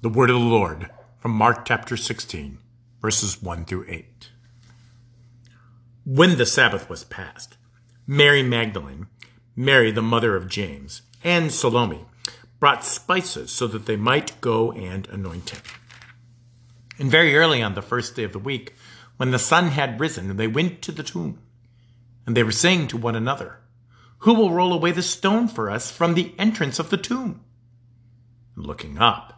The word of the Lord from Mark chapter 16, verses 1 through 8. When the Sabbath was past, Mary Magdalene, Mary the mother of James, and Salome brought spices so that they might go and anoint him. And very early on the first day of the week, when the sun had risen, they went to the tomb. And they were saying to one another, Who will roll away the stone for us from the entrance of the tomb? And looking up,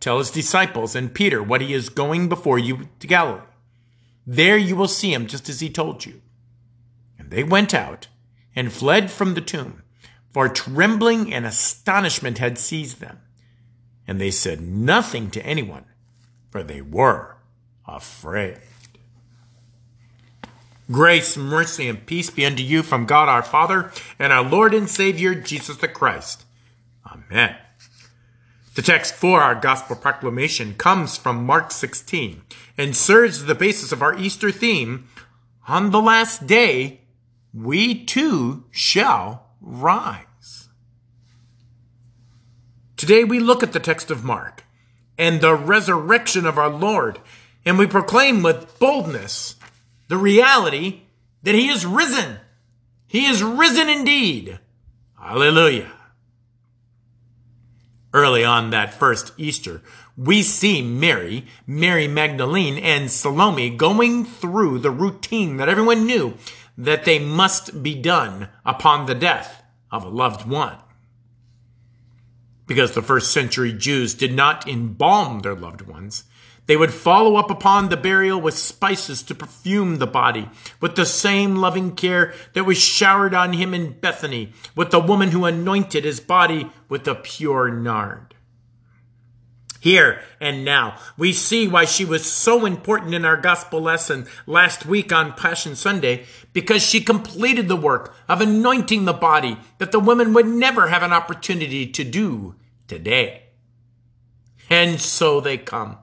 Tell his disciples and Peter what he is going before you to Galilee. There you will see him just as he told you. And they went out and fled from the tomb, for trembling and astonishment had seized them. And they said nothing to anyone, for they were afraid. Grace, mercy, and peace be unto you from God our Father and our Lord and Savior Jesus the Christ. Amen. The text for our gospel proclamation comes from Mark 16 and serves as the basis of our Easter theme. On the last day, we too shall rise. Today we look at the text of Mark and the resurrection of our Lord, and we proclaim with boldness the reality that he is risen. He is risen indeed. Hallelujah early on that first Easter, we see Mary, Mary Magdalene, and Salome going through the routine that everyone knew that they must be done upon the death of a loved one. Because the first century Jews did not embalm their loved ones, they would follow up upon the burial with spices to perfume the body, with the same loving care that was showered on him in Bethany, with the woman who anointed his body with the pure nard. Here and now, we see why she was so important in our gospel lesson last week on Passion Sunday, because she completed the work of anointing the body that the women would never have an opportunity to do today. And so they come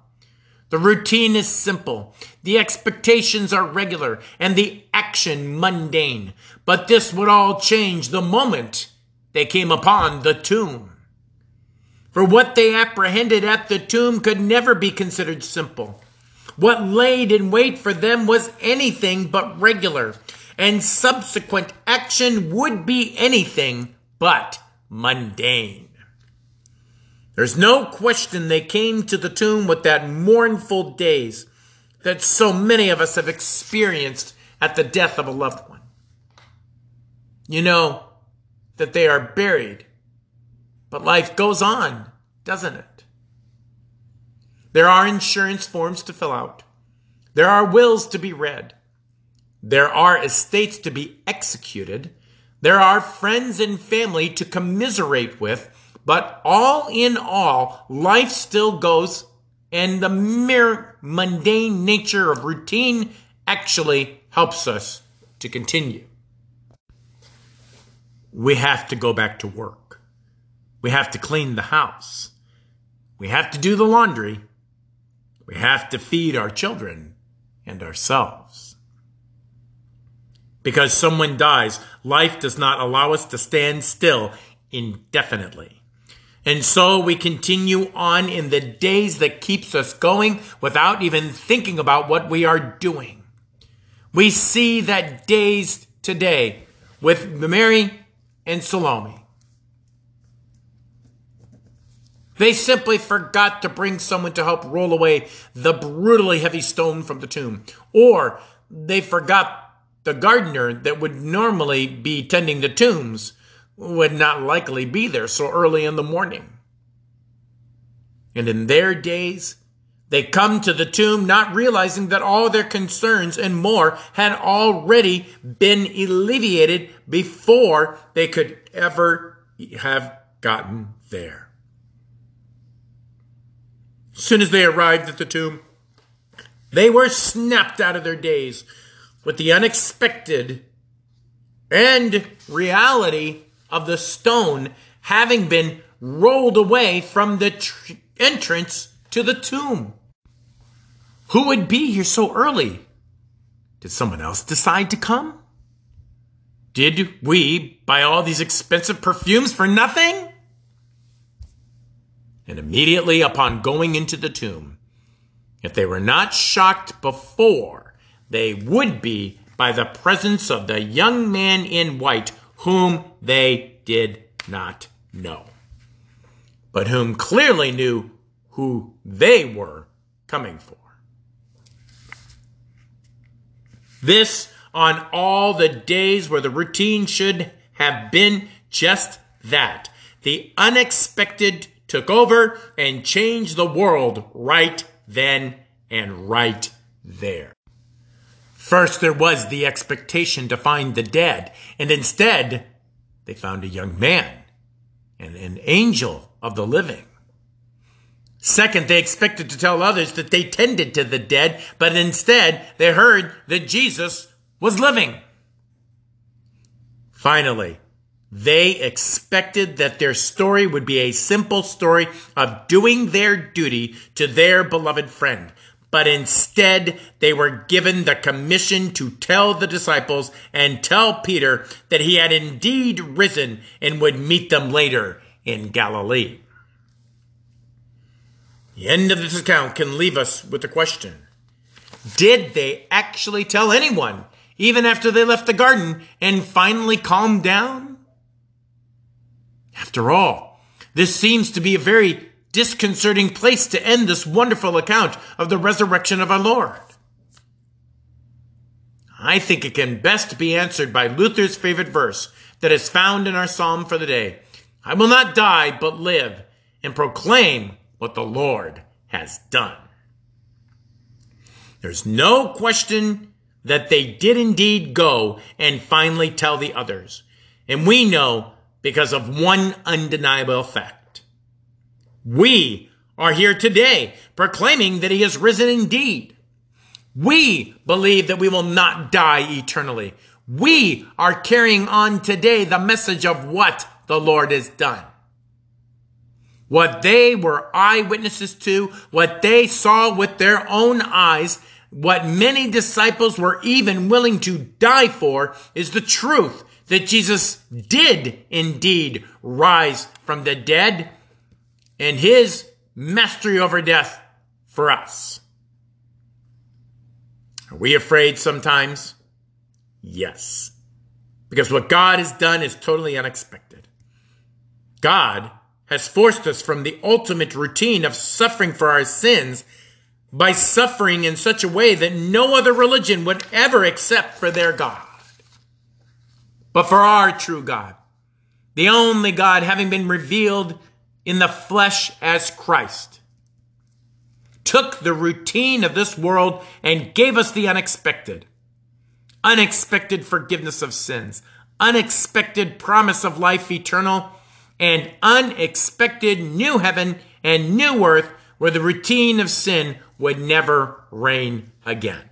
the routine is simple, the expectations are regular, and the action mundane. But this would all change the moment they came upon the tomb. For what they apprehended at the tomb could never be considered simple. What laid in wait for them was anything but regular, and subsequent action would be anything but mundane. There's no question they came to the tomb with that mournful daze that so many of us have experienced at the death of a loved one. You know that they are buried, but life goes on, doesn't it? There are insurance forms to fill out. There are wills to be read. There are estates to be executed. There are friends and family to commiserate with but all in all, life still goes, and the mere mundane nature of routine actually helps us to continue. We have to go back to work. We have to clean the house. We have to do the laundry. We have to feed our children and ourselves. Because someone dies, life does not allow us to stand still indefinitely. And so we continue on in the daze that keeps us going without even thinking about what we are doing. We see that daze today with Mary and Salome. They simply forgot to bring someone to help roll away the brutally heavy stone from the tomb. Or they forgot the gardener that would normally be tending the tombs would not likely be there so early in the morning. And in their daze, they come to the tomb not realizing that all their concerns and more had already been alleviated before they could ever have gotten there. As soon as they arrived at the tomb, They were snapped out of their daze with the unexpected and reality of the stone having been rolled away from the tr- entrance to the tomb. Who would be here so early? Did someone else decide to come? Did we buy all these expensive perfumes for nothing? And immediately upon going into the tomb, if they were not shocked before, they would be by the presence of the young man in white whom they did not know, but whom clearly knew who they were coming for. This on all the days where the routine should have been just that. The unexpected took over and changed the world right then and right there. First, there was the expectation to find the dead, and instead, they found a young man and an angel of the living. Second, they expected to tell others that they tended to the dead, but instead, they heard that Jesus was living. Finally, they expected that their story would be a simple story of doing their duty to their beloved friend. But instead, they were given the commission to tell the disciples and tell Peter that he had indeed risen and would meet them later in Galilee. The end of this account can leave us with the question Did they actually tell anyone even after they left the garden and finally calmed down? After all, this seems to be a very disconcerting place to end this wonderful account of the resurrection of our Lord. I think it can best be answered by Luther's favorite verse that is found in our psalm for the day. I will not die, but live and proclaim what the Lord has done. There's no question that they did indeed go and finally tell the others. And we know because of one undeniable fact. We are here today proclaiming that he has risen indeed. We believe that we will not die eternally. We are carrying on today the message of what the Lord has done. What they were eyewitnesses to, what they saw with their own eyes, what many disciples were even willing to die for is the truth that Jesus did indeed rise from the dead and his mastery over death for us. Are we afraid sometimes? Yes. Because what God has done is totally unexpected. God has forced us from the ultimate routine of suffering for our sins by suffering in such a way that no other religion would ever accept for their God. But for our true God, the only God having been revealed in the flesh as Christ, took the routine of this world and gave us the unexpected. Unexpected forgiveness of sins, unexpected promise of life eternal, and unexpected new heaven and new earth where the routine of sin would never reign again.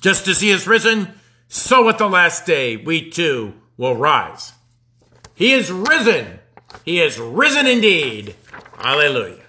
Just as he is risen, so at the last day we too will rise. He is risen. He is risen indeed. Hallelujah.